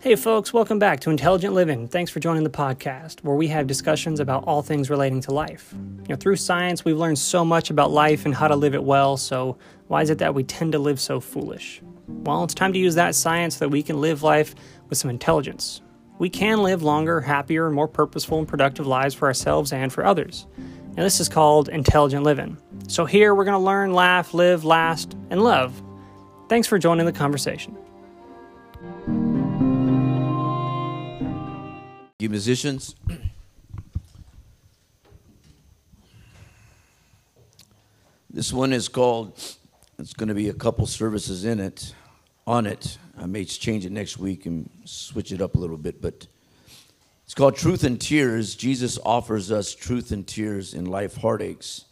Hey, folks, welcome back to Intelligent Living. Thanks for joining the podcast, where we have discussions about all things relating to life. You know, through science, we've learned so much about life and how to live it well, so why is it that we tend to live so foolish? Well, it's time to use that science so that we can live life with some intelligence. We can live longer, happier, and more purposeful, and productive lives for ourselves and for others. Now, this is called intelligent living. So, here we're going to learn, laugh, live, last, and love. Thanks for joining the conversation. You musicians. This one is called, it's going to be a couple services in it, on it. I may change it next week and switch it up a little bit, but it's called Truth and Tears. Jesus offers us truth and tears in life heartaches.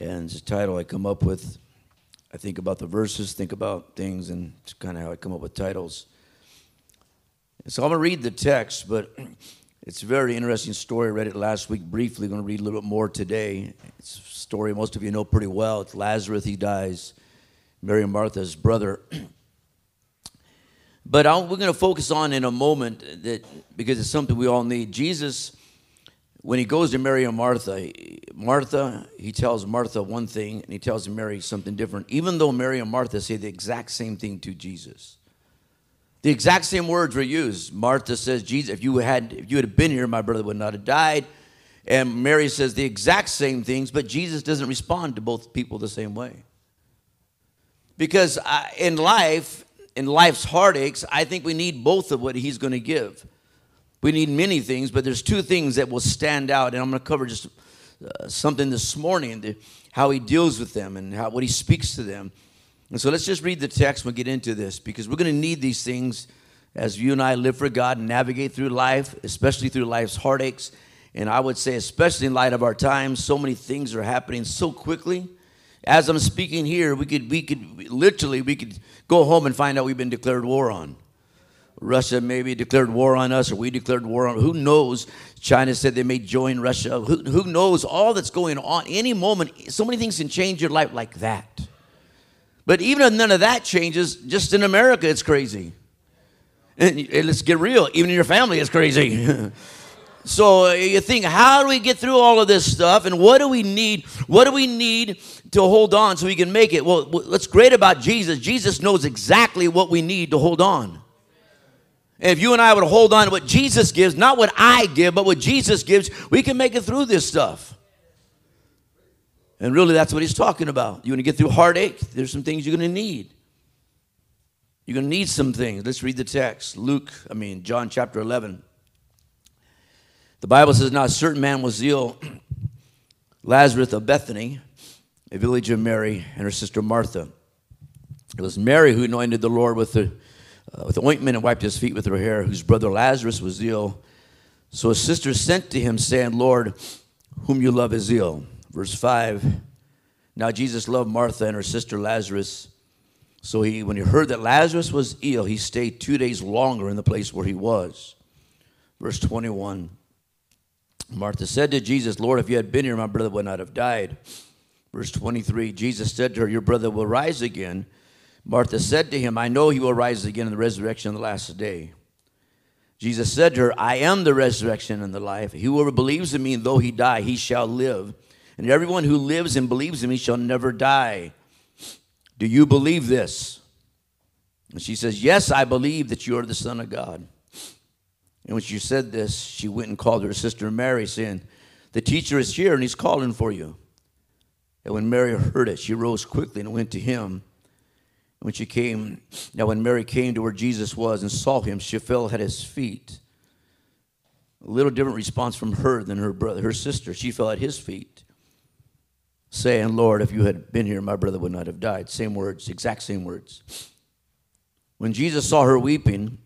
And it's a title I come up with. I think about the verses, think about things, and it's kind of how I come up with titles. So I'm going to read the text, but it's a very interesting story. I read it last week briefly. I'm going to read a little bit more today. It's a story most of you know pretty well. It's Lazarus, he dies. Mary and Martha's brother. But i we're going to focus on in a moment that because it's something we all need. Jesus, when he goes to Mary and Martha, Martha, he tells Martha one thing and he tells Mary something different, even though Mary and Martha say the exact same thing to Jesus. The exact same words were used. Martha says, Jesus, if you had if you had been here, my brother would not have died. And Mary says the exact same things, but Jesus doesn't respond to both people the same way. Because in life, in life's heartaches, I think we need both of what he's going to give. We need many things, but there's two things that will stand out, and I'm going to cover just uh, something this morning, how he deals with them and how, what he speaks to them. And so let's just read the text. We'll get into this because we're going to need these things as you and I live for God and navigate through life, especially through life's heartaches. And I would say, especially in light of our times, so many things are happening so quickly. As I'm speaking here, we could, we could literally, we could go home and find out we've been declared war on. Russia maybe declared war on us, or we declared war on. Who knows? China said they may join Russia. Who, who knows? All that's going on. Any moment, so many things can change your life like that. But even if none of that changes, just in America, it's crazy. And, and let's get real, even in your family, it's crazy. so uh, you think, how do we get through all of this stuff? And what do we need? What do we need to hold on so we can make it? Well, what's great about Jesus, Jesus knows exactly what we need to hold on. And if you and I would hold on to what Jesus gives, not what I give, but what Jesus gives, we can make it through this stuff. And really, that's what he's talking about. You're going to get through heartache? There's some things you're going to need. You're going to need some things. Let's read the text. Luke, I mean, John chapter 11. The Bible says, Now a certain man was ill, Lazarus of Bethany, a village of Mary and her sister Martha. It was Mary who anointed the Lord with the, uh, with the ointment and wiped his feet with her hair, whose brother Lazarus was ill. So his sister sent to him, saying, Lord, whom you love is ill. Verse 5 Now Jesus loved Martha and her sister Lazarus. So he, when he heard that Lazarus was ill, he stayed two days longer in the place where he was. Verse 21 Martha said to Jesus, Lord, if you had been here, my brother would not have died. Verse 23 Jesus said to her, Your brother will rise again. Martha said to him, I know he will rise again in the resurrection of the last day. Jesus said to her, I am the resurrection and the life. Whoever believes in me, though he die, he shall live and everyone who lives and believes in me shall never die. Do you believe this? And she says, Yes, I believe that you are the Son of God. And when she said this, she went and called her sister Mary, saying, The teacher is here and he's calling for you. And when Mary heard it, she rose quickly and went to him. And when she came, now when Mary came to where Jesus was and saw him, she fell at his feet. A little different response from her than her brother, her sister. She fell at his feet saying, Lord, if you had been here, my brother would not have died. Same words, exact same words. When Jesus saw her weeping,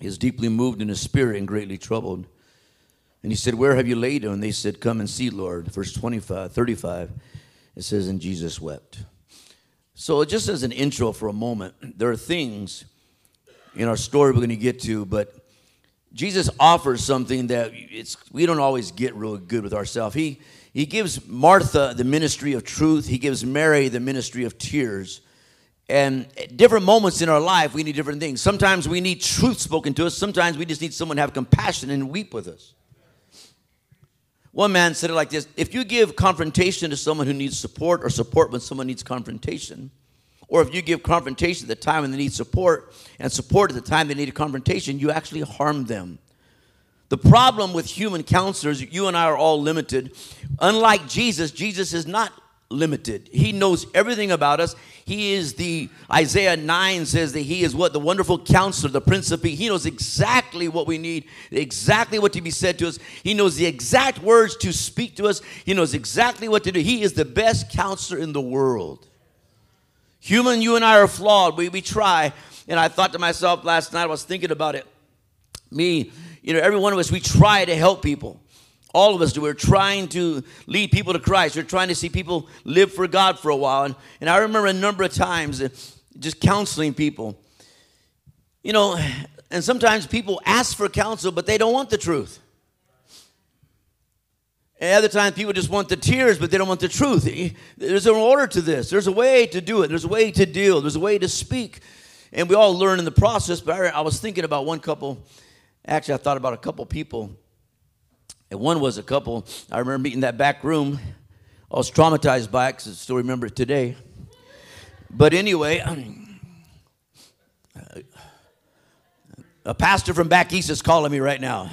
he was deeply moved in his spirit and greatly troubled. And he said, Where have you laid him? And they said, Come and see, Lord. Verse 25, 35, it says, And Jesus wept. So, just as an intro for a moment, there are things in our story we're going to get to, but Jesus offers something that it's we don't always get real good with ourselves. He he gives Martha the ministry of truth, he gives Mary the ministry of tears. And at different moments in our life, we need different things. Sometimes we need truth spoken to us. Sometimes we just need someone to have compassion and weep with us. One man said it like this If you give confrontation to someone who needs support, or support when someone needs confrontation, or if you give confrontation at the time when they need support, and support at the time they need a confrontation, you actually harm them. The problem with human counselors, you and I are all limited. Unlike Jesus, Jesus is not limited. He knows everything about us. He is the, Isaiah 9 says that he is what? The wonderful counselor, the prince of peace. He knows exactly what we need, exactly what to be said to us. He knows the exact words to speak to us. He knows exactly what to do. He is the best counselor in the world. Human, you and I are flawed. We, we try. And I thought to myself last night, I was thinking about it. Me, you know, every one of us, we try to help people. All of us do. We're trying to lead people to Christ. We're trying to see people live for God for a while. And, and I remember a number of times uh, just counseling people. You know, and sometimes people ask for counsel, but they don't want the truth. And other times people just want the tears, but they don't want the truth. There's an order to this. There's a way to do it. There's a way to deal. There's a way to speak. And we all learn in the process. But I, I was thinking about one couple. Actually, I thought about a couple people and one was a couple, I remember meeting that back room. I was traumatized by it because I still remember it today. But anyway, a pastor from back east is calling me right now.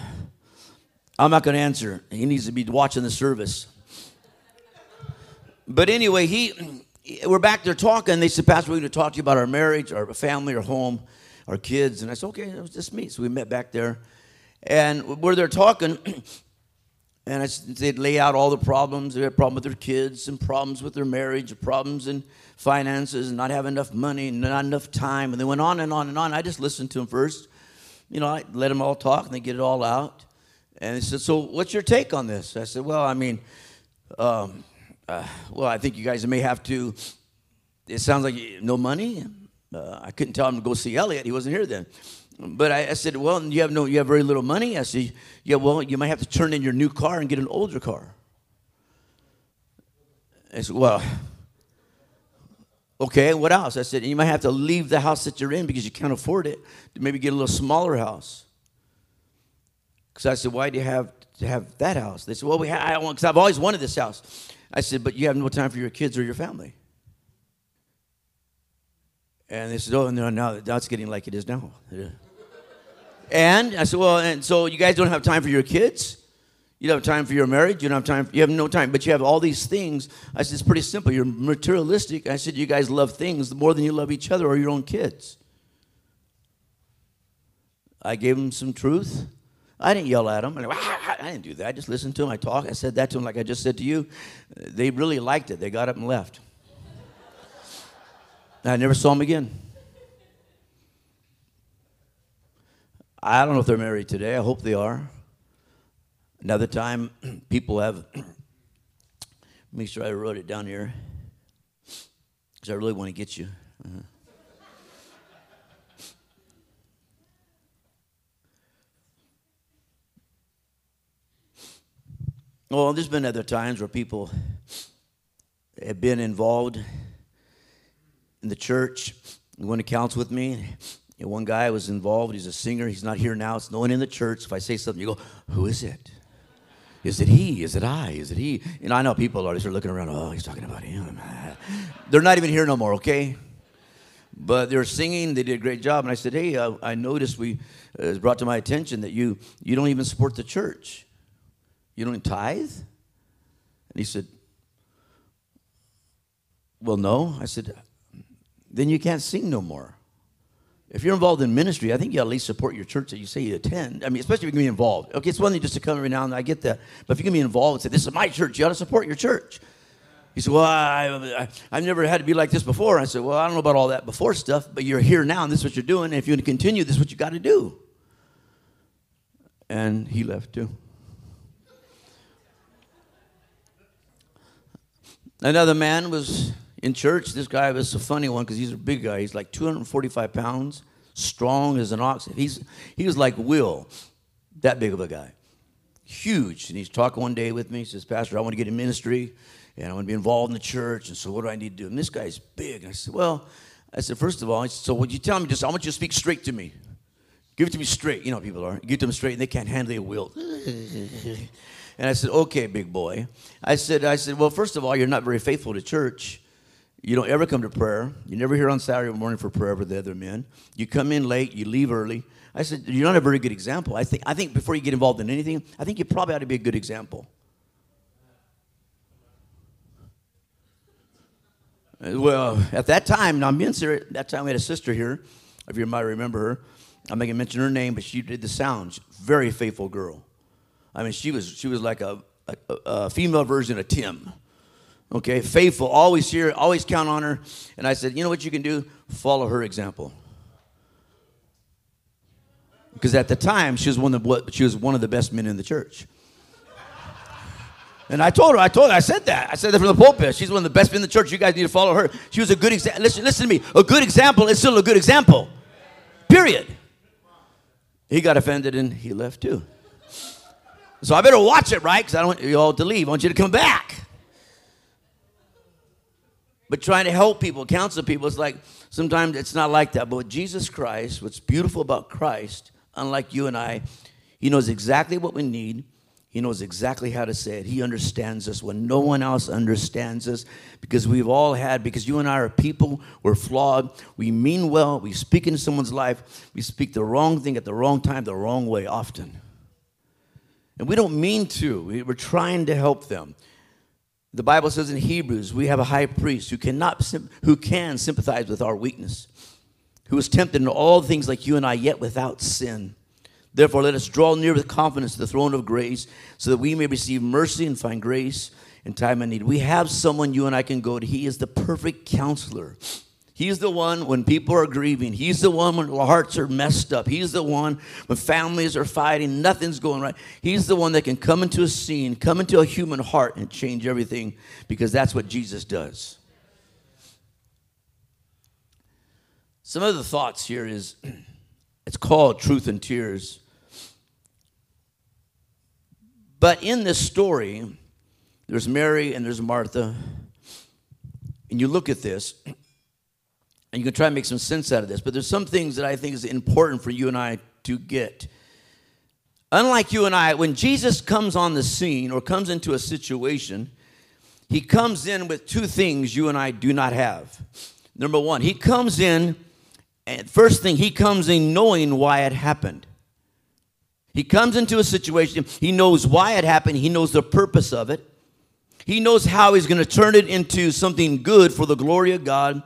I'm not going to answer. He needs to be watching the service. But anyway, he we're back there talking. They said, Pastor, we're going to talk to you about our marriage, our family, our home, our kids. And I said, okay, it was just me. So we met back there. And we're there talking. And I, they'd lay out all the problems. They had problems with their kids and problems with their marriage, problems in finances, and not having enough money and not enough time. And they went on and on and on. I just listened to them first. You know, I let them all talk and they get it all out. And they said, So, what's your take on this? I said, Well, I mean, um, uh, well, I think you guys may have to. It sounds like no money. Uh, I couldn't tell him to go see Elliot. He wasn't here then. But I, I, said, well, you have no, you have very little money. I said, yeah, well, you might have to turn in your new car and get an older car. I said, well, okay, what else? I said, you might have to leave the house that you're in because you can't afford it to maybe get a little smaller house. Because I said, why do you have to have that house? They said, well, we have, I want, because I've always wanted this house. I said, but you have no time for your kids or your family. And they said, oh, no, no, it's getting like it is now. And I said, well, and so you guys don't have time for your kids? You don't have time for your marriage. You don't have time. For, you have no time, but you have all these things. I said, it's pretty simple. You're materialistic. I said, you guys love things more than you love each other or your own kids. I gave them some truth. I didn't yell at them. I didn't ah, ah, do that. I just listened to them. I talked. I said that to them like I just said to you. They really liked it. They got up and left. I never saw them again. I don't know if they're married today. I hope they are. Another time, people have. Make sure I wrote it down here because I really want to get you. Uh-huh. Well, there's been other times where people have been involved in the church, went to counsel with me, know, one guy was involved. He's a singer. He's not here now. It's no one in the church. If I say something, you go, "Who is it? Is it he? Is it I? Is it he?" And I know people are just looking around. Oh, he's talking about him. They're not even here no more. Okay. But they were singing. They did a great job. And I said, "Hey, uh, I noticed we uh, brought to my attention that you you don't even support the church. You don't tithe." And he said, "Well, no." I said, "Then you can't sing no more." If you're involved in ministry, I think you at least support your church that you say you attend. I mean, especially if you're going to be involved. Okay, it's one thing just to come every now and then. I get that. But if you're going to be involved and say, this is my church, you ought to support your church. He said, well, I, I, have never had to be like this before. I said, well, I don't know about all that before stuff, but you're here now, and this is what you're doing. And if you're going to continue, this is what you got to do. And he left too. Another man was in church, this guy was a funny one because he's a big guy. He's like 245 pounds, strong as an ox. He's, he was like Will, that big of a guy. Huge. And he's talking one day with me. He says, Pastor, I want to get in ministry and I want to be involved in the church. And so what do I need to do? And this guy's big. And I said, Well, I said, first of all, so would you tell me just, I want you to speak straight to me. Give it to me straight. You know people are. Give it to them straight and they can't handle it will. and I said, okay, big boy. I said, I said, well, first of all, you're not very faithful to church. You don't ever come to prayer. You never here on Saturday morning for prayer with the other men. You come in late, you leave early. I said, you're not a very good example. I think, I think before you get involved in anything, I think you probably ought to be a good example. Well, at that time, now I'm being serious, that time we had a sister here, if you might remember her. I'm not gonna mention her name, but she did the sounds. Very faithful girl. I mean, she was she was like a, a, a female version of Tim. Okay, faithful, always here, always count on her. And I said, you know what you can do? Follow her example. Because at the time, she was one of the, she was one of the best men in the church. And I told her, I told her, I said that. I said that from the pulpit. She's one of the best men in the church. You guys need to follow her. She was a good example. Listen, listen to me. A good example is still a good example. Period. He got offended and he left too. So I better watch it, right? Because I don't want you all to leave. I want you to come back. But trying to help people, counsel people, it's like sometimes it's not like that. But with Jesus Christ, what's beautiful about Christ, unlike you and I, he knows exactly what we need he knows exactly how to say it. He understands us when no one else understands us because we've all had, because you and I are people, we're flawed. We mean well, we speak into someone's life, we speak the wrong thing at the wrong time, the wrong way often. And we don't mean to, we're trying to help them. The Bible says in Hebrews, we have a high priest who cannot who can sympathize with our weakness, who is tempted in all things like you and I, yet without sin. Therefore, let us draw near with confidence to the throne of grace so that we may receive mercy and find grace in time of need. We have someone you and I can go to. He is the perfect counselor. He's the one when people are grieving. He's the one when hearts are messed up. He's the one when families are fighting, nothing's going right. He's the one that can come into a scene, come into a human heart, and change everything because that's what Jesus does. Some of the thoughts here is it's called Truth and Tears. But in this story, there's Mary and there's Martha. And you look at this, and you can try and make some sense out of this. But there's some things that I think is important for you and I to get. Unlike you and I, when Jesus comes on the scene or comes into a situation, he comes in with two things you and I do not have. Number one, he comes in, and first thing, he comes in knowing why it happened. He comes into a situation, he knows why it happened, he knows the purpose of it. He knows how he's going to turn it into something good for the glory of God.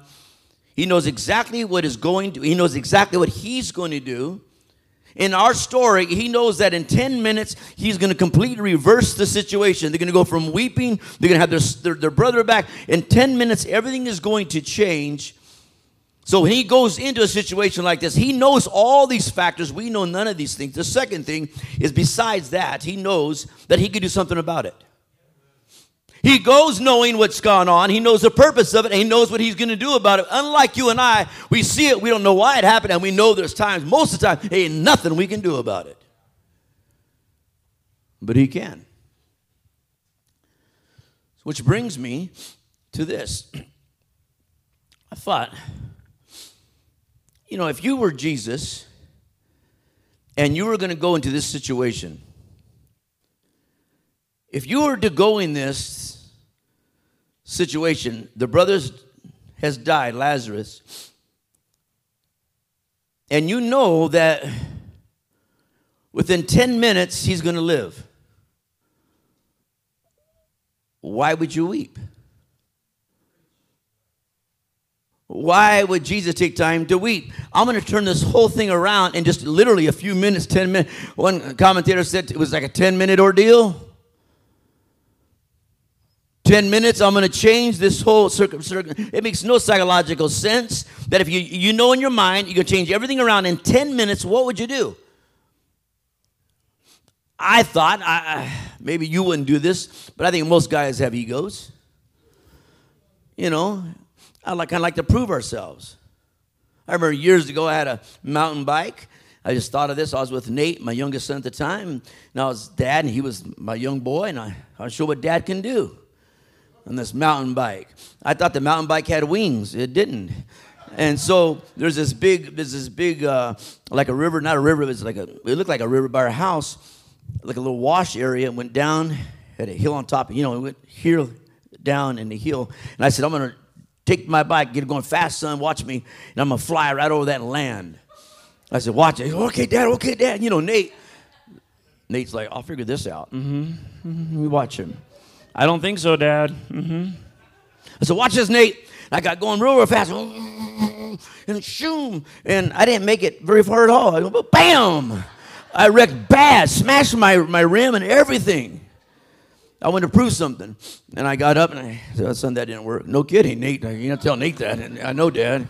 He knows exactly what is going to, he knows exactly what he's going to do. In our story, he knows that in 10 minutes, he's going to completely reverse the situation. They're going to go from weeping, they're going to have their, their, their brother back. In 10 minutes, everything is going to change. So when he goes into a situation like this, he knows all these factors. We know none of these things. The second thing is, besides that, he knows that he can do something about it. He goes knowing what's gone on. He knows the purpose of it, and he knows what he's going to do about it. Unlike you and I, we see it, we don't know why it happened, and we know there's times, most of the time, ain't nothing we can do about it. But he can. Which brings me to this. I thought you know, if you were Jesus and you were going to go into this situation, if you were to go in this situation, the brothers has died, Lazarus, and you know that within 10 minutes he's going to live. Why would you weep? Why would Jesus take time to weep? I'm going to turn this whole thing around in just literally a few minutes, 10 minutes. One commentator said it was like a 10 minute ordeal. 10 minutes, I'm going to change this whole circum. It makes no psychological sense that if you, you know in your mind, you can change everything around in 10 minutes, what would you do? I thought, I, maybe you wouldn't do this, but I think most guys have egos. You know, I like kind of like to prove ourselves. I remember years ago I had a mountain bike. I just thought of this. I was with Nate, my youngest son at the time, and I was dad, and he was my young boy, and I, I was sure what dad can do on this mountain bike. I thought the mountain bike had wings. It didn't. And so there's this big, there's this big, uh, like a river, not a river, it's like a, it looked like a river by our house, like a little wash area. It went down, had a hill on top, you know, it went here down in the hill. And I said, I'm to take my bike, get it going fast, son, watch me, and I'm to fly right over that land. I said, watch it. Okay, Dad, okay, Dad. You know, Nate, Nate's like, I'll figure this out. Mm-hmm. mm-hmm. We watch him. I don't think so, Dad. Mm-hmm. I said, watch this, Nate. I got going real, real fast. And shoom. And I didn't make it very far at all. I go, bam! I wrecked bad, smashed my, my rim and everything. I went to prove something. And I got up and I said, son, that didn't work. No kidding, Nate. You don't tell Nate that. And I know, Dad.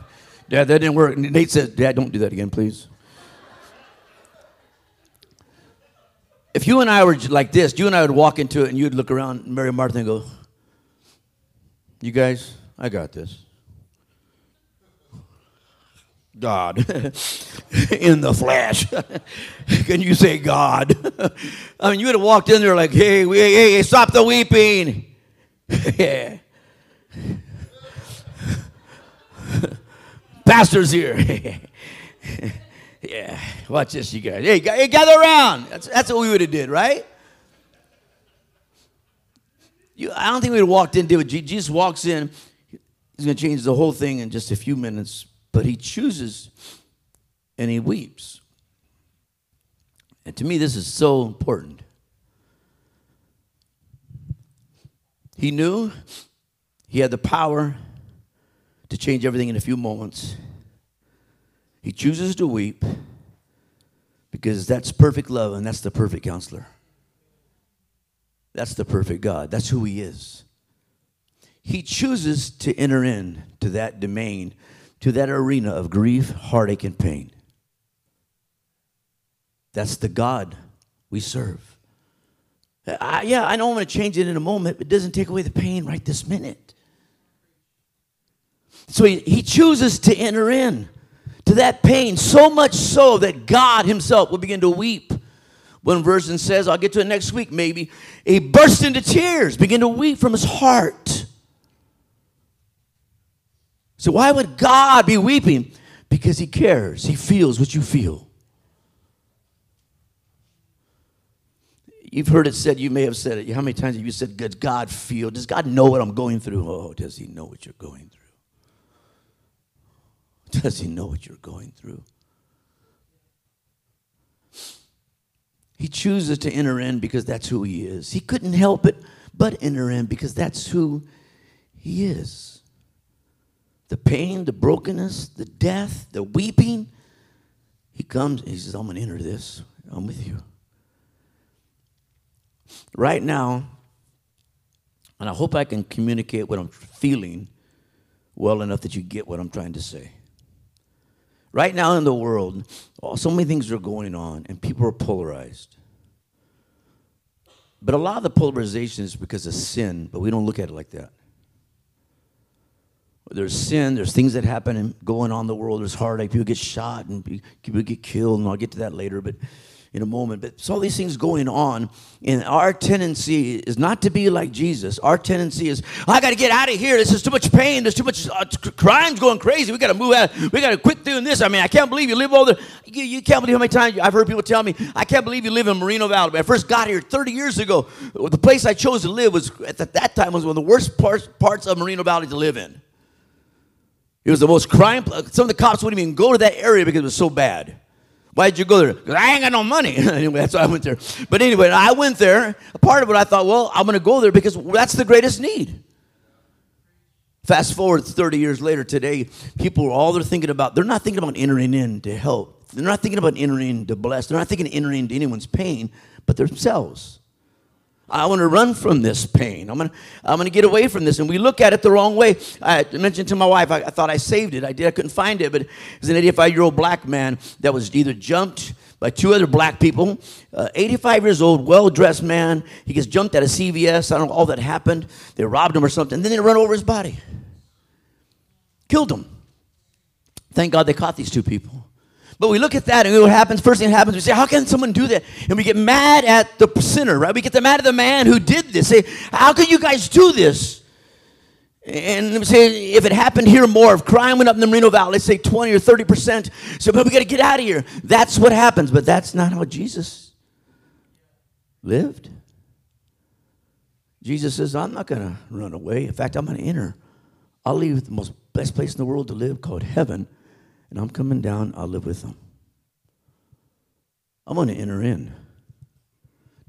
Dad, that didn't work. And Nate said, Dad, don't do that again, please. If you and I were like this, you and I would walk into it and you'd look around Mary and Martha and go, You guys, I got this. God in the flesh. Can you say God? I mean, you would have walked in there like, hey, hey, hey, stop the weeping. yeah. Pastor's here. Yeah, watch this, you guys. Hey, hey gather around. That's, that's what we would have did, right? You, I don't think we would have walked in did it. Jesus walks in. He's going to change the whole thing in just a few minutes, but he chooses and he weeps. And to me, this is so important. He knew he had the power to change everything in a few moments. He chooses to weep because that's perfect love and that's the perfect counselor. That's the perfect God. That's who he is. He chooses to enter in to that domain, to that arena of grief, heartache, and pain. That's the God we serve. I, yeah, I know I'm going to change it in a moment, but it doesn't take away the pain right this minute. So he, he chooses to enter in to that pain, so much so that God Himself will begin to weep. One version says, I'll get to it next week maybe, he burst into tears, begin to weep from his heart. So, why would God be weeping? Because He cares, He feels what you feel. You've heard it said, you may have said it. How many times have you said, Does God feel? Does God know what I'm going through? Oh, does He know what you're going through? Does he know what you're going through? He chooses to enter in because that's who he is. He couldn't help it but enter in because that's who he is. The pain, the brokenness, the death, the weeping. He comes, he says, I'm going to enter this. I'm with you. Right now, and I hope I can communicate what I'm feeling well enough that you get what I'm trying to say. Right now in the world, oh, so many things are going on and people are polarized. But a lot of the polarization is because of sin, but we don't look at it like that. There's sin, there's things that happen and going on in the world, there's heartache, people get shot and people get killed, and I'll get to that later, but in a moment. But it's all these things going on, and our tendency is not to be like Jesus. Our tendency is, I got to get out of here. This is too much pain. There's too much uh, crimes going crazy. We got to move out. We got to quit doing this. I mean, I can't believe you live over there. You, you, can't believe how many times I've heard people tell me, I can't believe you live in Moreno Valley. When I first got here 30 years ago, the place I chose to live was at that time was one of the worst parts, parts of Moreno Valley to live in. It was the most crime. Some of the cops wouldn't even go to that area because it was so bad. Why'd you go there? Because I ain't got no money. anyway, that's why I went there. But anyway, I went there. Part of it, I thought, well, I'm going to go there because that's the greatest need. Fast forward 30 years later, today, people all they're thinking about, they're not thinking about entering in to help. They're not thinking about entering in to bless. They're not thinking entering into anyone's pain, but themselves. I want to run from this pain. I'm going to, I'm going to get away from this. And we look at it the wrong way. I mentioned to my wife, I, I thought I saved it. I did. I couldn't find it. But it was an 85 year old black man that was either jumped by two other black people. Uh, 85 years old, well dressed man. He gets jumped at a CVS. I don't know all that happened. They robbed him or something. Then they run over his body, killed him. Thank God they caught these two people. But we look at that and what happens, first thing that happens, we say, how can someone do that? And we get mad at the sinner, right? We get mad at the man who did this. Say, how can you guys do this? And we say if it happened here more, if crime went up in the Moreno Valley, let's say 20 or 30 percent, so but we got to get out of here. That's what happens, but that's not how Jesus lived. Jesus says, I'm not going to run away. In fact, I'm going to enter. I'll leave the most best place in the world to live called heaven, and I'm coming down. I'll live with them. I'm going to enter in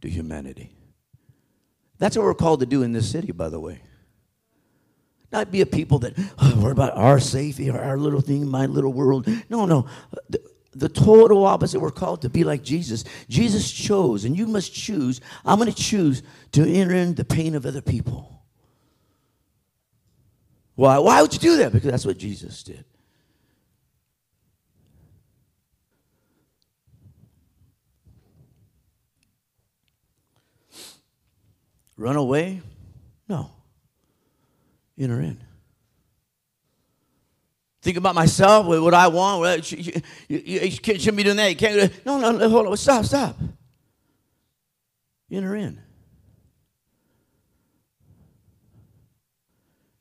to humanity. That's what we're called to do in this city, by the way. Not be a people that oh, about our safety or our little thing, my little world. No, no. The, the total opposite. We're called to be like Jesus. Jesus chose, and you must choose. I'm going to choose to enter in the pain of other people. Why? Why would you do that? Because that's what Jesus did. Run away? No. Enter in. Think about myself, what I want. You, you, you shouldn't be doing that. You can't. No, no, hold on. Stop, stop. Enter in.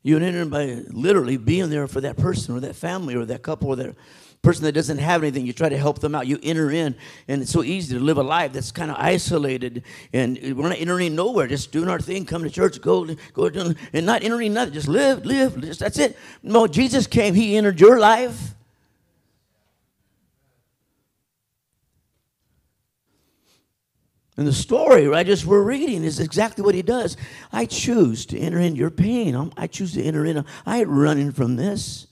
You enter in by literally being there for that person or that family or that couple or that person that doesn't have anything, you try to help them out. You enter in, and it's so easy to live a life that's kind of isolated, and we're not entering nowhere, just doing our thing, come to church, go, go, and not entering nothing. Just live, live, just, that's it. No, Jesus came, He entered your life. And the story, right, just we're reading is exactly what he does. I choose to enter in your pain. I choose to enter in. I ain't running from this.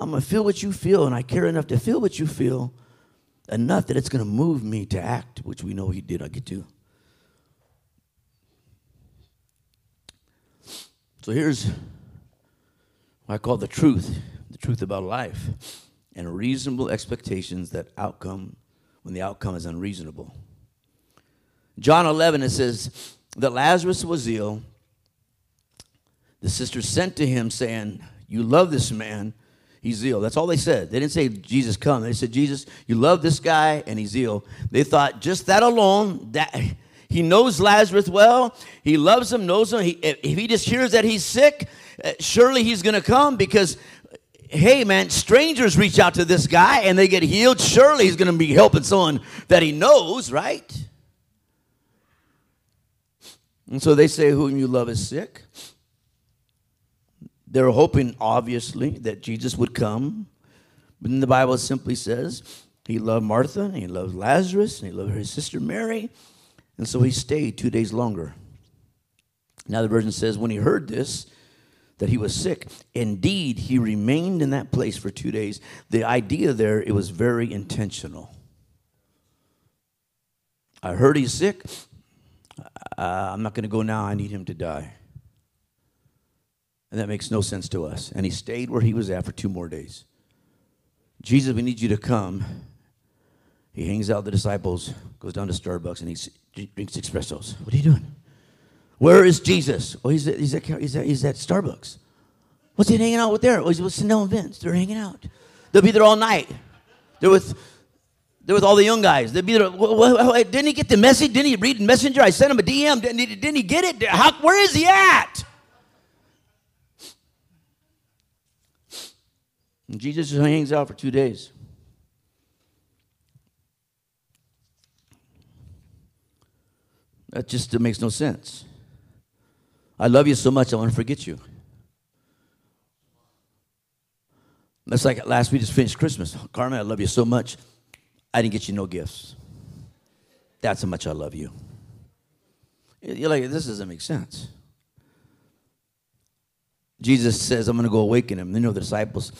I'm going to feel what you feel, and I care enough to feel what you feel, enough that it's going to move me to act, which we know he did. I'll get to. So here's what I call the truth the truth about life and reasonable expectations that outcome when the outcome is unreasonable. John 11, it says that Lazarus was ill. The sisters sent to him, saying, You love this man he's ill. That's all they said. They didn't say, Jesus, come. They said, Jesus, you love this guy and he's ill. They thought just that alone, that he knows Lazarus well. He loves him, knows him. He, if he just hears that he's sick, uh, surely he's going to come because, hey, man, strangers reach out to this guy and they get healed. Surely he's going to be helping someone that he knows, right? And so they say, Whom you love is sick. They were hoping, obviously, that Jesus would come. But then the Bible simply says he loved Martha, and he loved Lazarus, and he loved his sister Mary. And so he stayed two days longer. Now the version says, when he heard this, that he was sick, indeed, he remained in that place for two days. The idea there, it was very intentional. I heard he's sick. Uh, I'm not going to go now. I need him to die. And that makes no sense to us. And he stayed where he was at for two more days. Jesus, we need you to come. He hangs out the disciples, goes down to Starbucks, and he drinks espressos. What are you doing? Where is Jesus? Oh, he's at, he's at, he's at, he's at Starbucks. What's he hanging out with there? Oh, he's with Sandell and Vince. They're hanging out. They'll be there all night. They're with, they're with all the young guys. They'll be there. Didn't he get the message? Didn't he read the Messenger? I sent him a DM. Didn't he, didn't he get it? How, where is he at? And Jesus hangs out for two days. That just makes no sense. I love you so much, I want to forget you. That's like last week, just finished Christmas. Carmen, I love you so much, I didn't get you no gifts. That's how much I love you. You're like, this doesn't make sense. Jesus says, I'm going to go awaken him. Then You know, the disciples,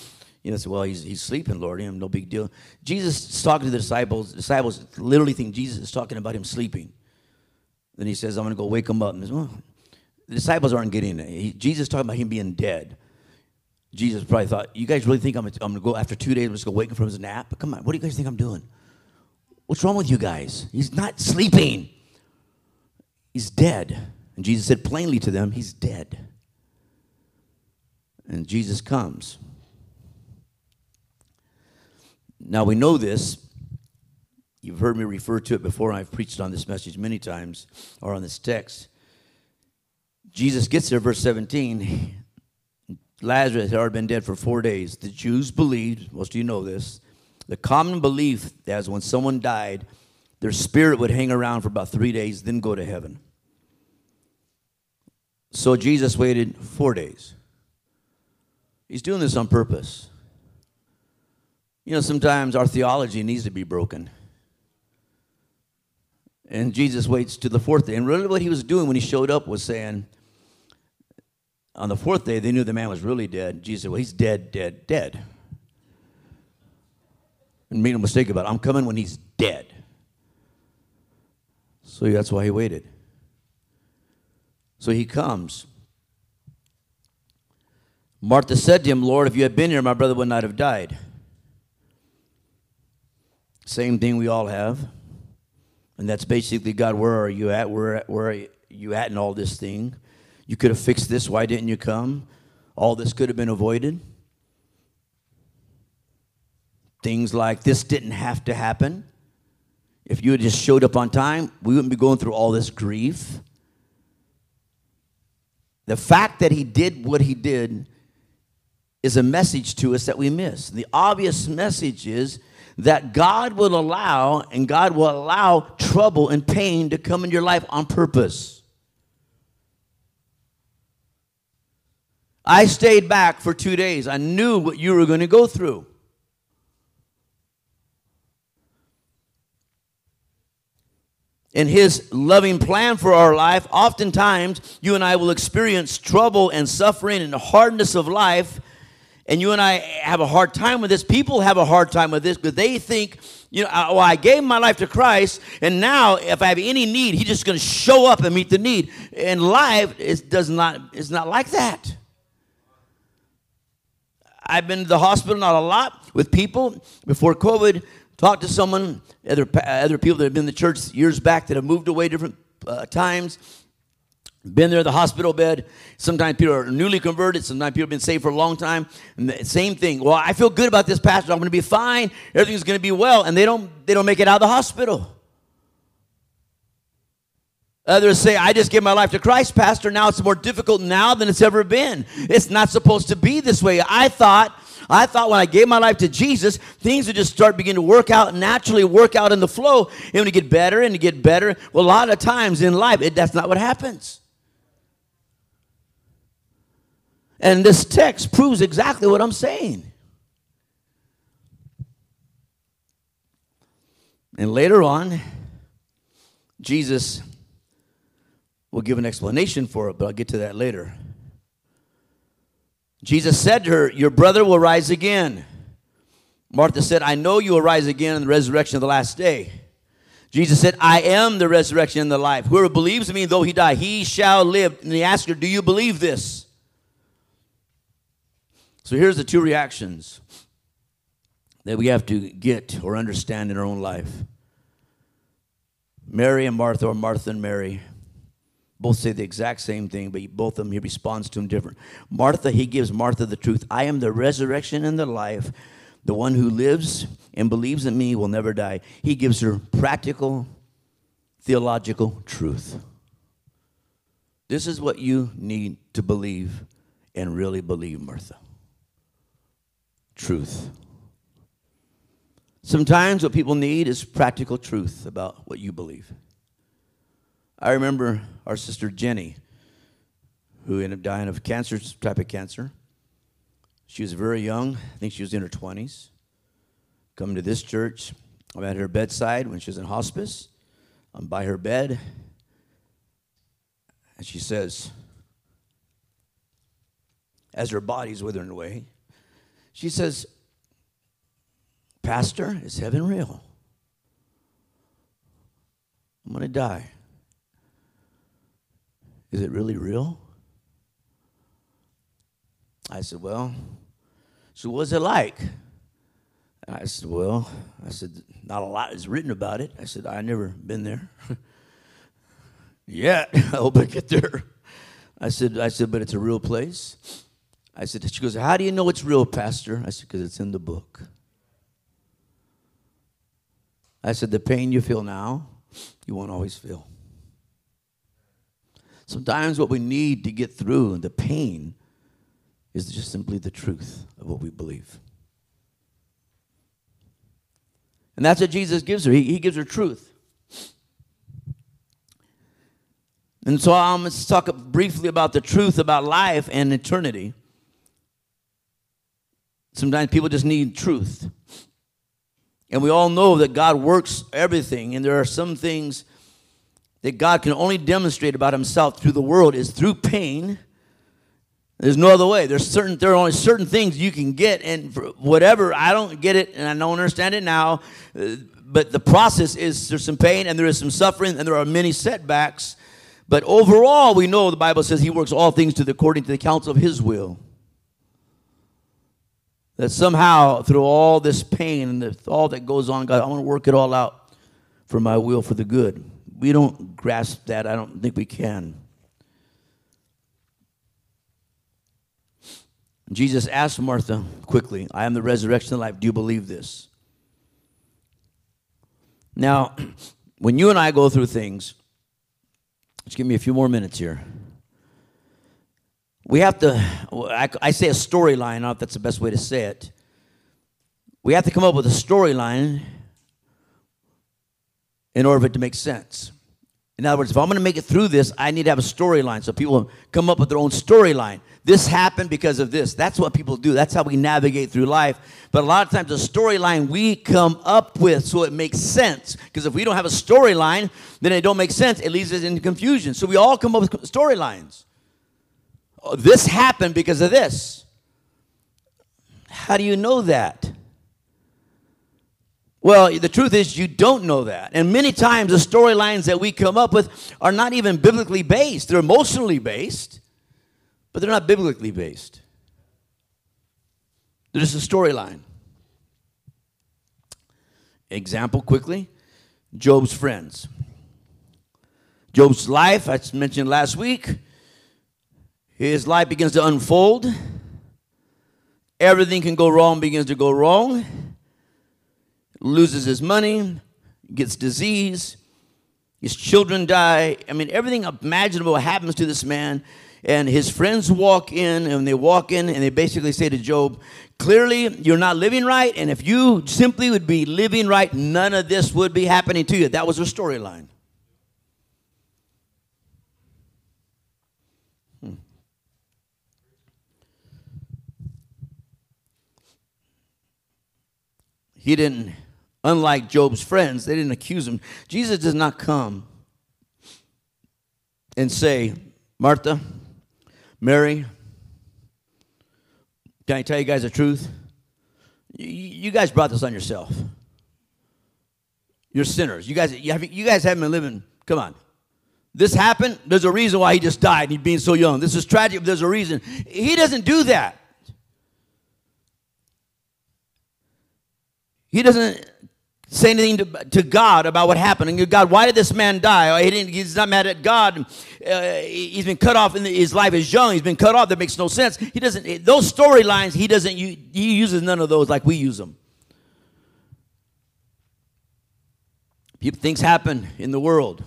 you know, say, well, he's, he's sleeping, Lord. Know, no big deal. Jesus is talking to the disciples. The disciples literally think Jesus is talking about him sleeping. Then he says, I'm going to go wake him up. And says, well, the disciples aren't getting it. He, Jesus talking about him being dead. Jesus probably thought, you guys really think I'm, I'm going to go after two days, I'm just going to wake him from his nap? Come on, what do you guys think I'm doing? What's wrong with you guys? He's not sleeping. He's dead. And Jesus said plainly to them, he's dead. And Jesus comes. Now we know this. You've heard me refer to it before. I've preached on this message many times or on this text. Jesus gets there, verse 17. Lazarus had already been dead for four days. The Jews believed, most of you know this, the common belief that when someone died, their spirit would hang around for about three days, then go to heaven. So Jesus waited four days. He's doing this on purpose. You know, sometimes our theology needs to be broken. And Jesus waits to the fourth day. And really, what he was doing when he showed up was saying, on the fourth day, they knew the man was really dead. Jesus said, Well, he's dead, dead, dead. And made no mistake about it. I'm coming when he's dead. So that's why he waited. So he comes. Martha said to him, Lord, if you had been here, my brother would not have died. Same thing we all have. And that's basically, God, where are you at? Where, where are you at in all this thing? You could have fixed this. Why didn't you come? All this could have been avoided. Things like this didn't have to happen. If you had just showed up on time, we wouldn't be going through all this grief. The fact that he did what he did is a message to us that we miss. The obvious message is that God will allow and God will allow trouble and pain to come in your life on purpose. I stayed back for two days. I knew what you were going to go through. in his loving plan for our life, oftentimes you and I will experience trouble and suffering and the hardness of life. And you and I have a hard time with this. People have a hard time with this because they think, you know, well, I gave my life to Christ, and now if I have any need, He's just going to show up and meet the need. And life is does not is not like that. I've been to the hospital not a lot with people before COVID Talked to someone, other, other people that have been in the church years back that have moved away different uh, times, been there, the hospital bed. Sometimes people are newly converted. Sometimes people have been saved for a long time. And the same thing. Well, I feel good about this, pastor. I'm going to be fine. Everything's going to be well. And they don't, they don't make it out of the hospital. Others say, I just gave my life to Christ, Pastor. Now it's more difficult now than it's ever been. It's not supposed to be this way. I thought I thought when I gave my life to Jesus, things would just start beginning to work out, naturally work out in the flow, and to get better and to get better. Well, a lot of times in life, it, that's not what happens. And this text proves exactly what I'm saying. And later on, Jesus will give an explanation for it, but I'll get to that later. Jesus said to her, Your brother will rise again. Martha said, I know you will rise again in the resurrection of the last day. Jesus said, I am the resurrection and the life. Whoever believes in me, though he die, he shall live. And he asked her, Do you believe this? So here's the two reactions that we have to get or understand in our own life Mary and Martha, or Martha and Mary both say the exact same thing, but both of them he responds to them different. Martha, he gives Martha the truth. I am the resurrection and the life. The one who lives and believes in me will never die. He gives her practical, theological truth. This is what you need to believe and really believe, Martha. Truth. Sometimes what people need is practical truth about what you believe. I remember our sister Jenny, who ended up dying of cancer, type of cancer. She was very young. I think she was in her 20s. Coming to this church, I'm at her bedside when she was in hospice. I'm by her bed. And she says, as her body's withering away, she says, Pastor, is heaven real? I'm going to die. Is it really real? I said, Well, so what's it like? I said, Well, I said, not a lot is written about it. I said, I never been there. Yet. I hope I get there. I said, I said, but it's a real place. I said, she goes, How do you know it's real, Pastor? I said, because it's in the book. I said, the pain you feel now, you won't always feel. Sometimes what we need to get through the pain is just simply the truth of what we believe. And that's what Jesus gives her. He, he gives her truth. And so I'm going to talk briefly about the truth about life and eternity. Sometimes people just need truth. And we all know that God works everything, and there are some things that God can only demonstrate about himself through the world is through pain. There's no other way. There's certain there are only certain things you can get, and whatever I don't get it, and I don't understand it now. Uh, but the process is there's some pain and there is some suffering and there are many setbacks. But overall, we know the Bible says He works all things to the according to the counsel of His will. That somehow, through all this pain and all that goes on, God, I want to work it all out for my will for the good. We don't grasp that. I don't think we can. Jesus asked Martha quickly, I am the resurrection and life. Do you believe this? Now, when you and I go through things, just give me a few more minutes here. We have to, I, say a storyline, I don't know if that's the best way to say it. We have to come up with a storyline in order for it to make sense. In other words, if I'm going to make it through this, I need to have a storyline. So people come up with their own storyline. This happened because of this. That's what people do. That's how we navigate through life. But a lot of times, the storyline we come up with so it makes sense. Because if we don't have a storyline, then it don't make sense. It leads us into confusion. So we all come up with storylines. Oh, this happened because of this. How do you know that? Well, the truth is, you don't know that. And many times, the storylines that we come up with are not even biblically based, they're emotionally based, but they're not biblically based. They're just a storyline. Example quickly Job's friends. Job's life, I mentioned last week, his life begins to unfold. Everything can go wrong, begins to go wrong loses his money, gets disease, his children die. I mean, everything imaginable happens to this man. And his friends walk in, and they walk in, and they basically say to Job, Clearly, you're not living right, and if you simply would be living right, none of this would be happening to you. That was her storyline. He didn't Unlike Job's friends, they didn't accuse him. Jesus does not come and say, Martha, Mary, can I tell you guys the truth? You guys brought this on yourself. You're sinners. You guys, you guys haven't been living. Come on. This happened. There's a reason why he just died. And he being so young. This is tragic. There's a reason. He doesn't do that. He doesn't say anything to, to God about what happened. And God, why did this man die? Oh, he he's not mad at God. Uh, he's been cut off, and his life is young. He's been cut off. That makes no sense. He doesn't. Those storylines, he doesn't. He uses none of those like we use them. People, things happen in the world.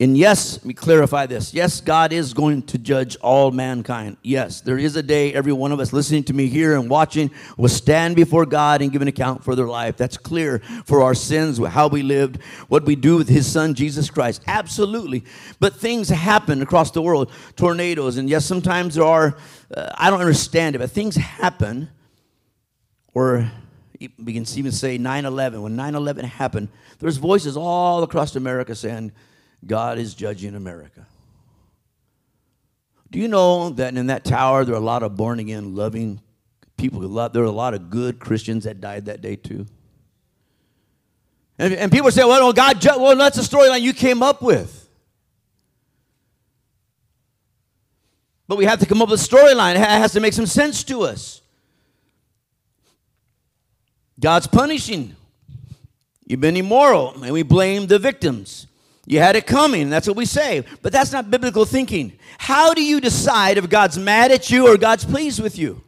And yes, let me clarify this. Yes, God is going to judge all mankind. Yes, there is a day every one of us listening to me here and watching will stand before God and give an account for their life. That's clear for our sins, how we lived, what we do with His Son, Jesus Christ. Absolutely. But things happen across the world tornadoes. And yes, sometimes there are, uh, I don't understand it, but things happen. Or we can even say 9 11. When 9 11 happened, there's voices all across America saying, God is judging America. Do you know that in that tower there are a lot of born again, loving people? There are a lot of good Christians that died that day too. And, and people say, well, God, ju-. well, that's a storyline you came up with. But we have to come up with a storyline. It has to make some sense to us. God's punishing. You've been immoral, and we blame the victims. You had it coming. That's what we say. But that's not biblical thinking. How do you decide if God's mad at you or God's pleased with you?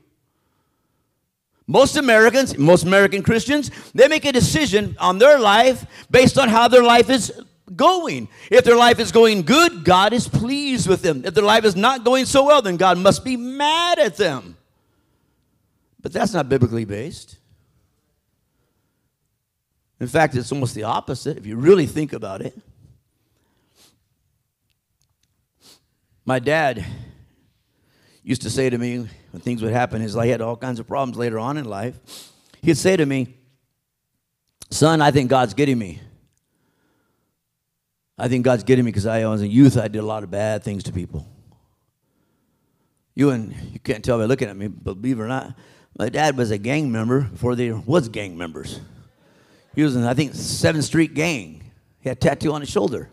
Most Americans, most American Christians, they make a decision on their life based on how their life is going. If their life is going good, God is pleased with them. If their life is not going so well, then God must be mad at them. But that's not biblically based. In fact, it's almost the opposite if you really think about it. My dad used to say to me when things would happen, is he had all kinds of problems later on in life. He'd say to me, Son, I think God's getting me. I think God's getting me because I was in youth, I did a lot of bad things to people. You and you can't tell by looking at me, believe it or not, my dad was a gang member before there was gang members. He was in, I think, 7th Street Gang. He had a tattoo on his shoulder.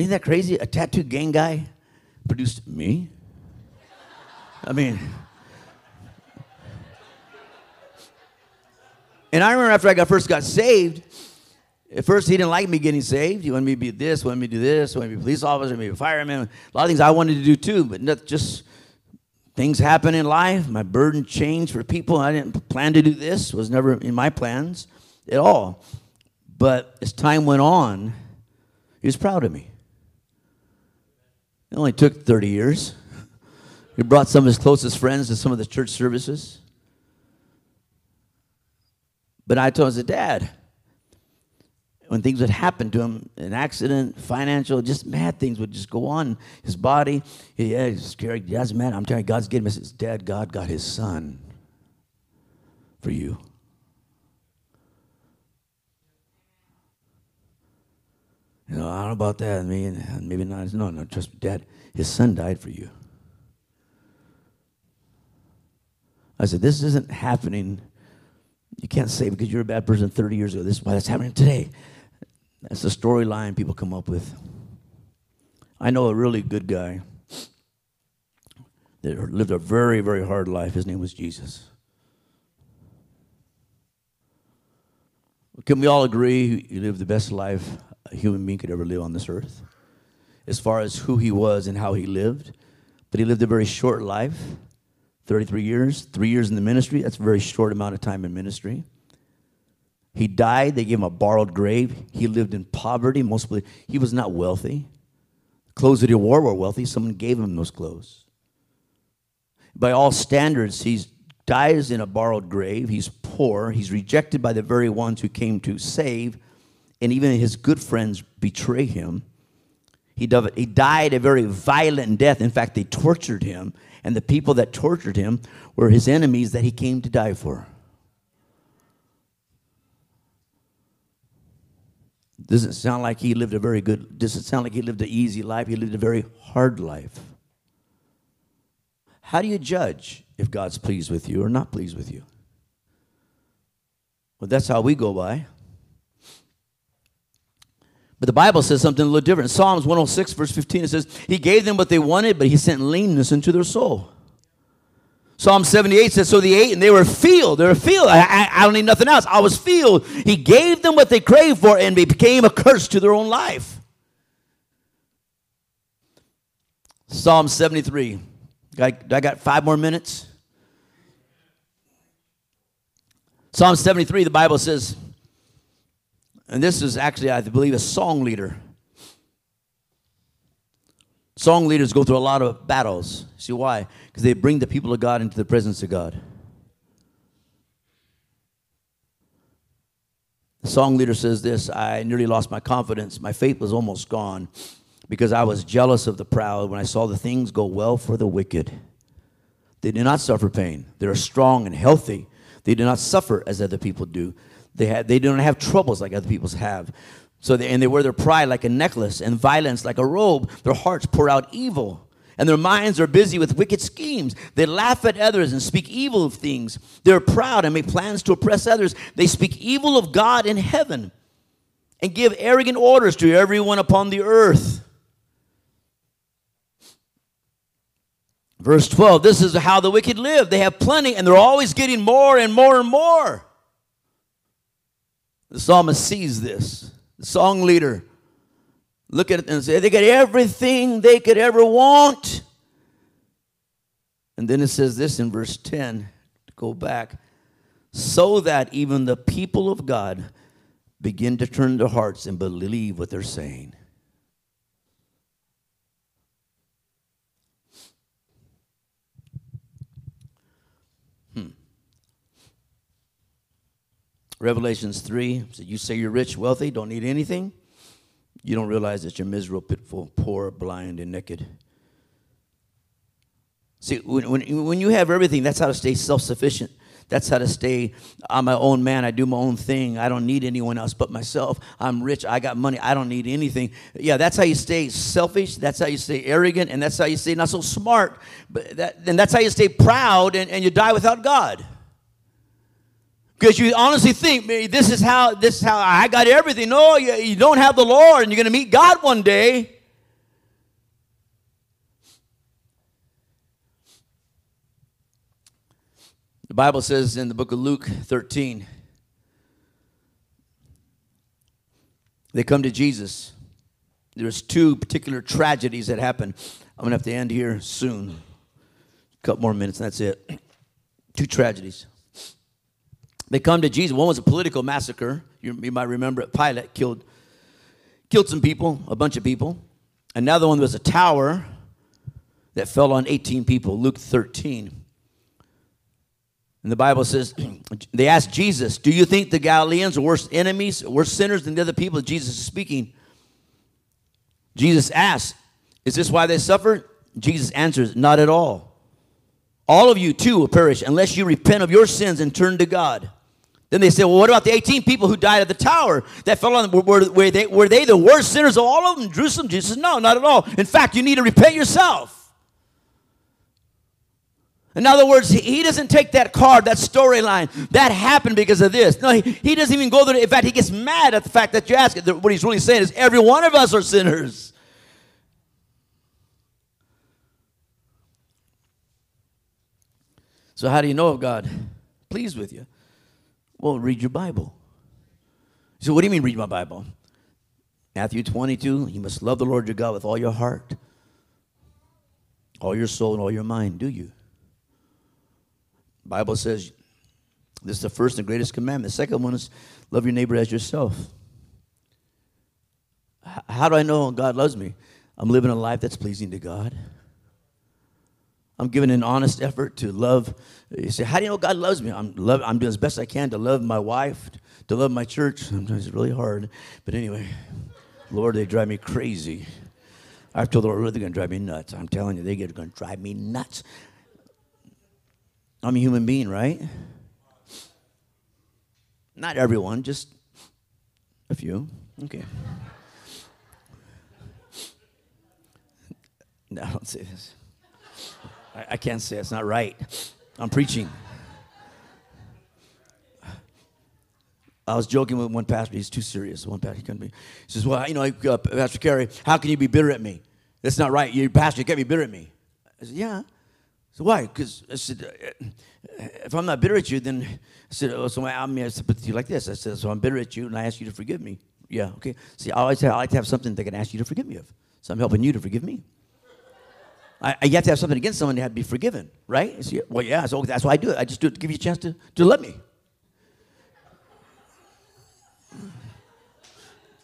Isn't that crazy? A tattoo gang guy produced me. I mean, and I remember after I got first got saved, at first he didn't like me getting saved. He wanted me to be this, wanted me to do this, wanted me to be a police officer, maybe a fireman. A lot of things I wanted to do too, but not just things happen in life. My burden changed for people. I didn't plan to do this. Was never in my plans at all. But as time went on, he was proud of me. It only took 30 years. He brought some of his closest friends to some of the church services. But I told him, Dad, when things would happen to him, an accident, financial, just mad things would just go on. His body, yeah, he's scared. He doesn't matter. I'm telling you, God's getting him. He says, Dad, God got his son for you. You know, I don't know about that. I mean, maybe not. No, no, trust me, Dad. His son died for you. I said, This isn't happening. You can't say because you're a bad person 30 years ago. This is why that's happening today. That's the storyline people come up with. I know a really good guy that lived a very, very hard life. His name was Jesus. Can we all agree he lived the best life a human being could ever live on this earth? As far as who he was and how he lived. But he lived a very short life 33 years, three years in the ministry. That's a very short amount of time in ministry. He died. They gave him a borrowed grave. He lived in poverty. Mostly, he was not wealthy. The clothes that he wore were wealthy. Someone gave him those clothes. By all standards, he dies in a borrowed grave. He's poor. He's rejected by the very ones who came to save. And even his good friends betray him. He he died a very violent death. In fact, they tortured him and the people that tortured him were his enemies that he came to die for. Doesn't sound like he lived a very good, doesn't sound like he lived an easy life. He lived a very hard life. How do you judge if God's pleased with you or not pleased with you? Well, that's how we go by. But the Bible says something a little different. Psalms 106, verse 15, it says, He gave them what they wanted, but He sent leanness into their soul. Psalm 78 says, So they ate and they were filled. They were filled. I, I, I, don't need nothing else. I was filled. He gave them what they craved for and they became a curse to their own life. Psalm 73. I, I got five more minutes. Psalm 73, the Bible says, and this is actually, I believe, a song leader. Song leaders go through a lot of battles. See why? Because they bring the people of God into the presence of God. The song leader says this I nearly lost my confidence. My faith was almost gone because I was jealous of the proud when I saw the things go well for the wicked. They do not suffer pain, they are strong and healthy. They do not suffer as other people do. They, they don't have troubles like other people's have. So they, and they wear their pride like a necklace and violence like a robe. Their hearts pour out evil. And their minds are busy with wicked schemes. They laugh at others and speak evil of things. They're proud and make plans to oppress others. They speak evil of God in heaven and give arrogant orders to everyone upon the earth. Verse 12 This is how the wicked live. They have plenty and they're always getting more and more and more. The psalmist sees this. The song leader look at it and say, they got everything they could ever want. And then it says this in verse 10, to go back, so that even the people of God begin to turn their hearts and believe what they're saying. Revelations 3 so you say you're rich, wealthy, don't need anything. You don't realize that you're miserable, pitiful, poor, blind, and naked. See, when, when, when you have everything, that's how to stay self sufficient. That's how to stay. I'm my own man. I do my own thing. I don't need anyone else but myself. I'm rich. I got money. I don't need anything. Yeah, that's how you stay selfish. That's how you stay arrogant. And that's how you stay not so smart. But that, and that's how you stay proud and, and you die without God. Because you honestly think this is how this is how I got everything. No, you, you don't have the Lord, and you're going to meet God one day. The Bible says in the book of Luke 13, they come to Jesus. There's two particular tragedies that happen. I'm going to have to end here soon. A couple more minutes, and that's it. Two tragedies. They come to Jesus. One was a political massacre. You, you might remember it. Pilate killed, killed some people, a bunch of people. Another one was a tower that fell on 18 people, Luke 13. And the Bible says, they asked Jesus, Do you think the Galileans are worse enemies, worse sinners than the other people Jesus is speaking? Jesus asked, Is this why they suffered? Jesus answers, Not at all. All of you too will perish unless you repent of your sins and turn to God. Then they said, Well, what about the 18 people who died at the tower that fell on were, were, were, they, were they the worst sinners of all of them? Jerusalem? Jesus says, No, not at all. In fact, you need to repent yourself. In other words, he doesn't take that card, that storyline. That happened because of this. No, he, he doesn't even go there. In fact, he gets mad at the fact that you ask it. What he's really saying is every one of us are sinners. So, how do you know if God pleased with you? Well, read your Bible. So, what do you mean, read my Bible? Matthew 22, you must love the Lord your God with all your heart, all your soul, and all your mind. Do you? Bible says this is the first and greatest commandment. The second one is love your neighbor as yourself. How do I know God loves me? I'm living a life that's pleasing to God. I'm giving an honest effort to love. You say, how do you know God loves me? I'm, love, I'm doing as best I can to love my wife, to love my church. Sometimes it's really hard. But anyway, Lord, they drive me crazy. I've told the Lord, they're going to drive me nuts. I'm telling you, they're going to drive me nuts. I'm a human being, right? Not everyone, just a few. Okay. No, don't say this. I, I can't say it's not right. I'm preaching. I was joking with one pastor. He's too serious. One pastor, he couldn't be. He says, "Well, you know, uh, Pastor Kerry, how can you be bitter at me? That's not right. You pastor, you can't be bitter at me." I said, "Yeah." So why? Because I said, uh, if I'm not bitter at you, then I said, oh, so I mean, I said, but you like this. I said, so I'm bitter at you, and I ask you to forgive me. Yeah, okay. See, I always say I like to have something that can ask you to forgive me of. So I'm helping you to forgive me. I, you have to have something against someone to have to be forgiven, right? See, well, yeah, so that's why I do it. I just do it to give you a chance to, to love me.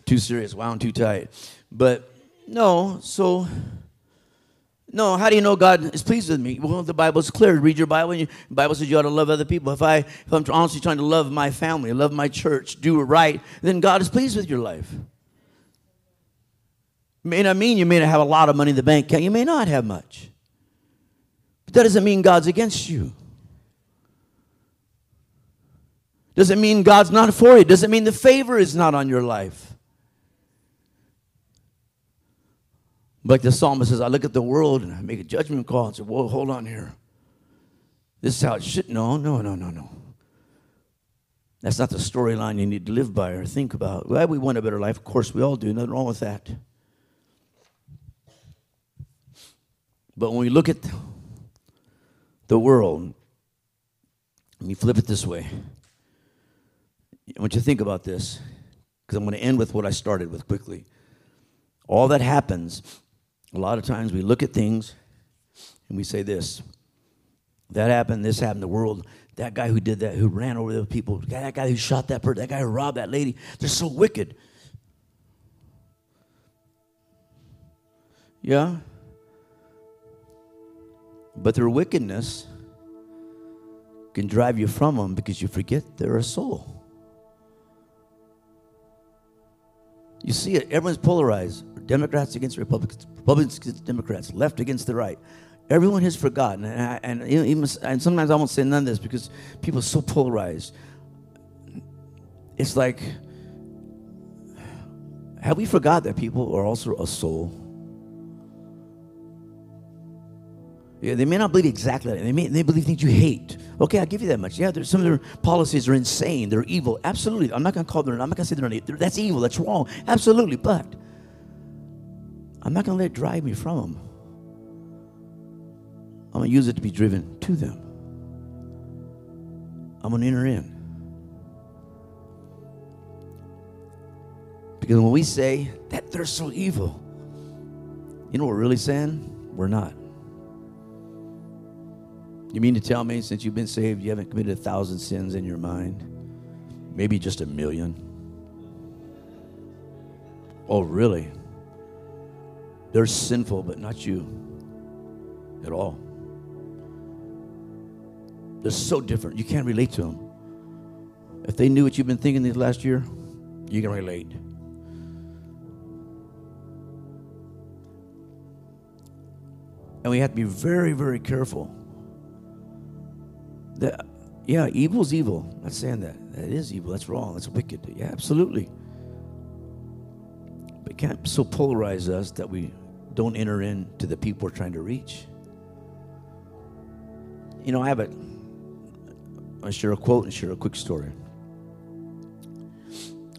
Too serious, wound too tight. But no, so no, how do you know God is pleased with me? Well, the Bible is clear. Read your Bible. And the Bible says you ought to love other people. If I, if I'm honestly trying to love my family, love my church, do it right, then God is pleased with your life. May not mean you may not have a lot of money in the bank account. You may not have much. But that doesn't mean God's against you. Doesn't mean God's not for you. Doesn't mean the favor is not on your life. Like the psalmist says, I look at the world and I make a judgment call and say, Whoa, hold on here. This is how it should. No, no, no, no, no. That's not the storyline you need to live by or think about. Well, we want a better life. Of course, we all do. Nothing wrong with that. But when we look at the world, let me flip it this way. I want you to think about this because I'm going to end with what I started with quickly. All that happens a lot of times we look at things and we say this That happened, this happened, the world. That guy who did that, who ran over those people, that guy who shot that person, that guy who robbed that lady, they're so wicked. Yeah? But their wickedness can drive you from them because you forget they're a soul. You see it, everyone's polarized. Democrats against Republicans, Republicans against Democrats, left against the right. Everyone has forgotten, and, I, and, even, and sometimes I won't say none of this because people are so polarized. It's like, have we forgot that people are also a soul? Yeah, they may not believe exactly that. They may they believe things you hate. Okay, I'll give you that much. Yeah, some of their policies are insane. They're evil. Absolutely. I'm not going to call them, I'm not going to say they're, they're, that's evil. That's wrong. Absolutely. But I'm not going to let it drive me from them. I'm going to use it to be driven to them. I'm going to enter in. Because when we say that they're so evil, you know what we're really saying? We're not. You mean to tell me since you've been saved, you haven't committed a thousand sins in your mind? Maybe just a million? Oh, really? They're sinful, but not you at all. They're so different. You can't relate to them. If they knew what you've been thinking this last year, you can relate. And we have to be very, very careful yeah, evil's evil. I'm not saying that. That is evil. That's wrong. That's wicked. Yeah, absolutely. But it can't so polarize us that we don't enter into the people we're trying to reach. You know, I have a, I share a quote and share a quick story.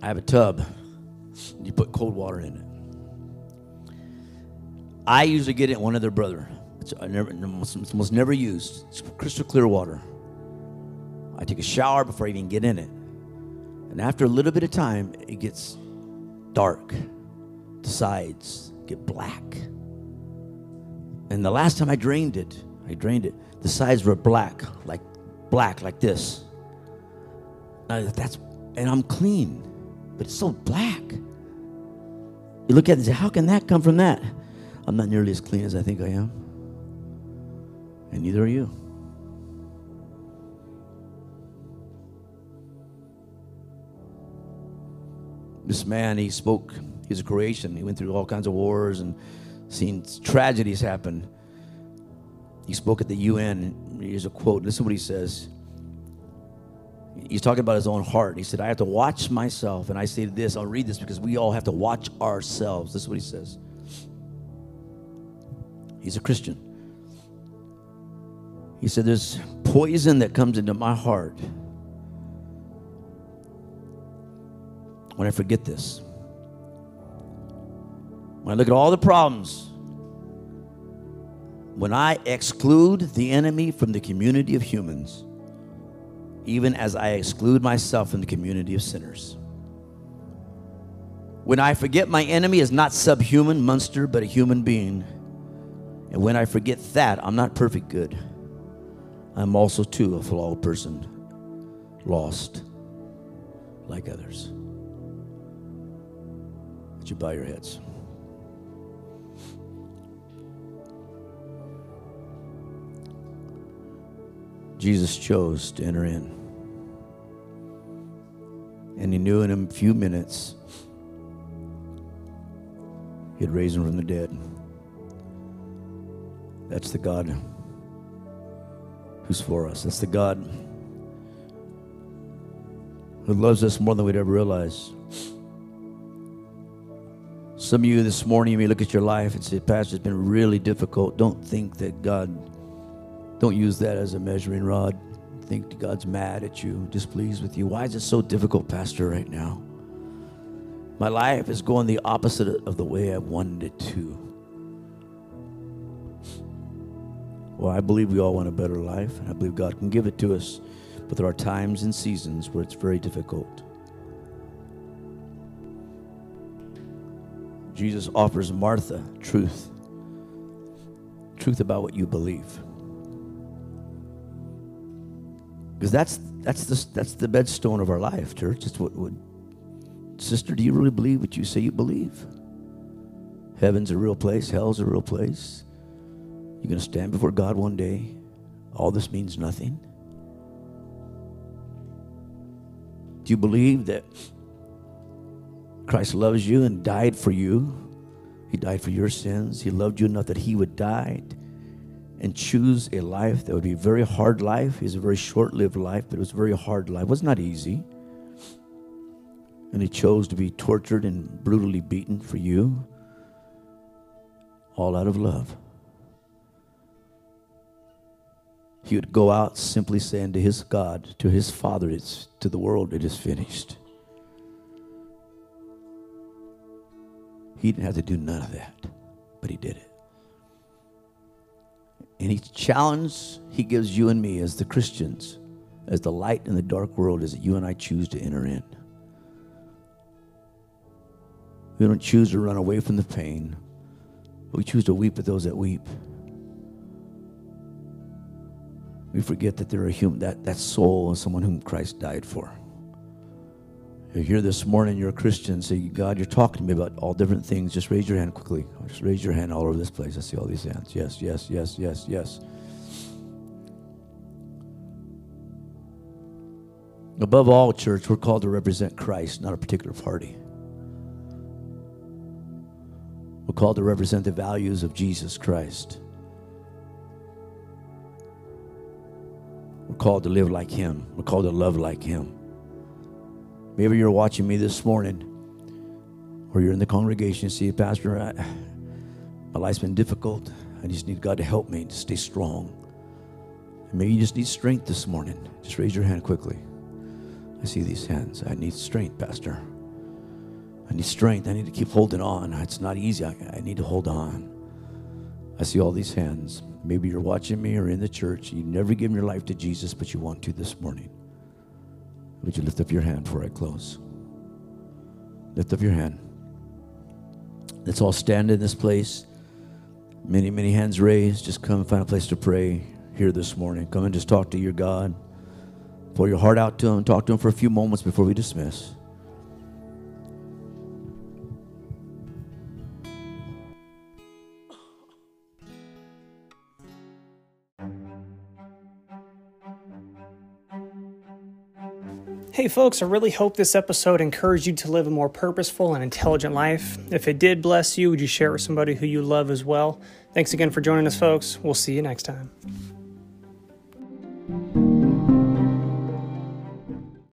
I have a tub. You put cold water in it. I usually get it one of their brother. It's, I never, it's almost never used. It's crystal clear water. I take a shower before I even get in it. And after a little bit of time, it gets dark. The sides get black. And the last time I drained it, I drained it, the sides were black, like black, like this. That's and I'm clean, but it's so black. You look at it and say, How can that come from that? I'm not nearly as clean as I think I am. And neither are you. This man, he spoke, he's a Croatian. He went through all kinds of wars and seen tragedies happen. He spoke at the UN. Here's a quote. Listen to what he says. He's talking about his own heart. He said, I have to watch myself. And I say this, I'll read this because we all have to watch ourselves. This is what he says. He's a Christian. He said, There's poison that comes into my heart when I forget this. When I look at all the problems, when I exclude the enemy from the community of humans, even as I exclude myself from the community of sinners. When I forget my enemy is not subhuman monster, but a human being. And when I forget that, I'm not perfect good. I'm also, too, a flawed person, lost like others you bow your heads? Jesus chose to enter in. And he knew in a few minutes he'd raise him from the dead. That's the God who's for us. That's the God who loves us more than we'd ever realize. Some of you this morning, you may look at your life and say, Pastor, it's been really difficult. Don't think that God, don't use that as a measuring rod. Think God's mad at you, displeased with you. Why is it so difficult, Pastor, right now? My life is going the opposite of the way I wanted it to. Well, I believe we all want a better life, and I believe God can give it to us. But there are times and seasons where it's very difficult. Jesus offers Martha truth truth about what you believe. Because that's that's the that's the bedstone of our life, church. It's what would sister, do you really believe what you say you believe? Heaven's a real place, hell's a real place. You're gonna stand before God one day. All this means nothing. Do you believe that Christ loves you and died for you? He died for your sins. He loved you enough that he would die and choose a life that would be a very hard life. It's a very short-lived life, but it was a very hard life. It was not easy. And he chose to be tortured and brutally beaten for you, all out of love. He would go out simply saying to his God, to his Father, it's to the world, it is finished. He didn't have to do none of that, but he did it. And he challenge he gives you and me as the Christians, as the light in the dark world, is that you and I choose to enter in. We don't choose to run away from the pain. We choose to weep with those that weep. We forget that there are a human that, that soul and someone whom Christ died for. You're here this morning, you're a Christian, say, God, you're talking to me about all different things. Just raise your hand quickly. Just raise your hand all over this place. I see all these hands. Yes, yes, yes, yes, yes. Above all, church, we're called to represent Christ, not a particular party. We're called to represent the values of Jesus Christ. We're called to live like Him. We're called to love like Him. Maybe you're watching me this morning, or you're in the congregation. See, Pastor, I, my life's been difficult. I just need God to help me to stay strong. maybe you just need strength this morning. Just raise your hand quickly. I see these hands. I need strength, Pastor. I need strength. I need to keep holding on. It's not easy. I, I need to hold on. I see all these hands. Maybe you're watching me or in the church. You've never given your life to Jesus, but you want to this morning. Would you lift up your hand before I close? Lift up your hand. Let's all stand in this place. Many, many hands raised. Just come and find a place to pray here this morning. Come and just talk to your God. Pour your heart out to Him. Talk to Him for a few moments before we dismiss. Hey, folks, I really hope this episode encouraged you to live a more purposeful and intelligent life. If it did bless you, would you share it with somebody who you love as well? Thanks again for joining us, folks. We'll see you next time.